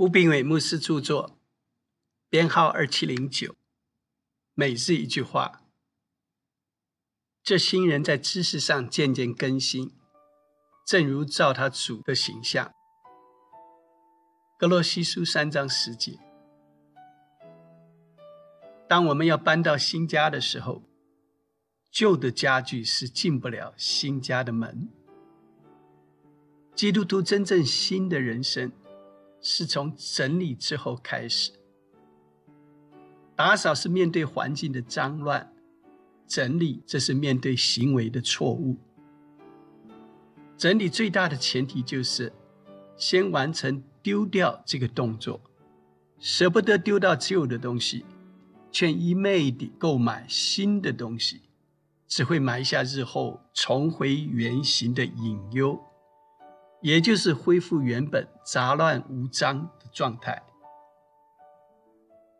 吴炳伟牧师著作，编号二七零九。每日一句话：这新人在知识上渐渐更新，正如照他主的形象。格罗西书三章十节。当我们要搬到新家的时候，旧的家具是进不了新家的门。基督徒真正新的人生。是从整理之后开始。打扫是面对环境的脏乱，整理这是面对行为的错误。整理最大的前提就是先完成丢掉这个动作，舍不得丢掉旧的东西，却一昧地购买新的东西，只会埋下日后重回原形的隐忧。也就是恢复原本杂乱无章的状态，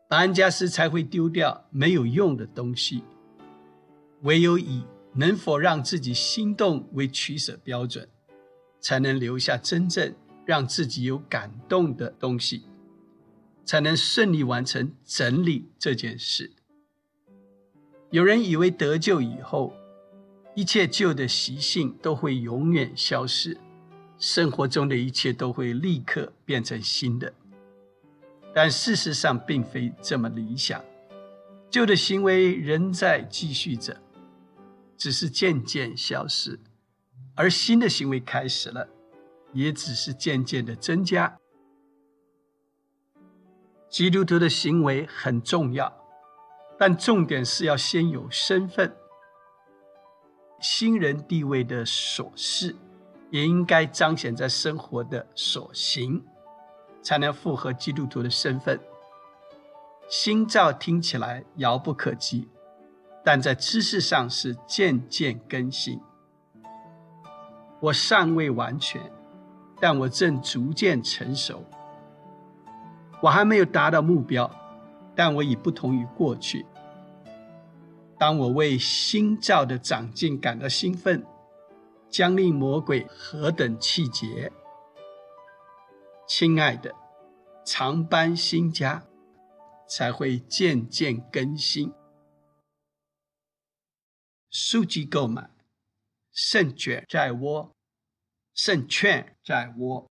搬家时才会丢掉没有用的东西。唯有以能否让自己心动为取舍标准，才能留下真正让自己有感动的东西，才能顺利完成整理这件事。有人以为得救以后，一切旧的习性都会永远消失。生活中的一切都会立刻变成新的，但事实上并非这么理想。旧的行为仍在继续着，只是渐渐消失；而新的行为开始了，也只是渐渐的增加。基督徒的行为很重要，但重点是要先有身份、新人地位的所事。也应该彰显在生活的所行，才能符合基督徒的身份。心造听起来遥不可及，但在知识上是渐渐更新。我尚未完全，但我正逐渐成熟。我还没有达到目标，但我已不同于过去。当我为新造的长进感到兴奋。将令魔鬼何等气节！亲爱的，常搬新家，才会渐渐更新。书籍购买，胜券在握，胜券在握。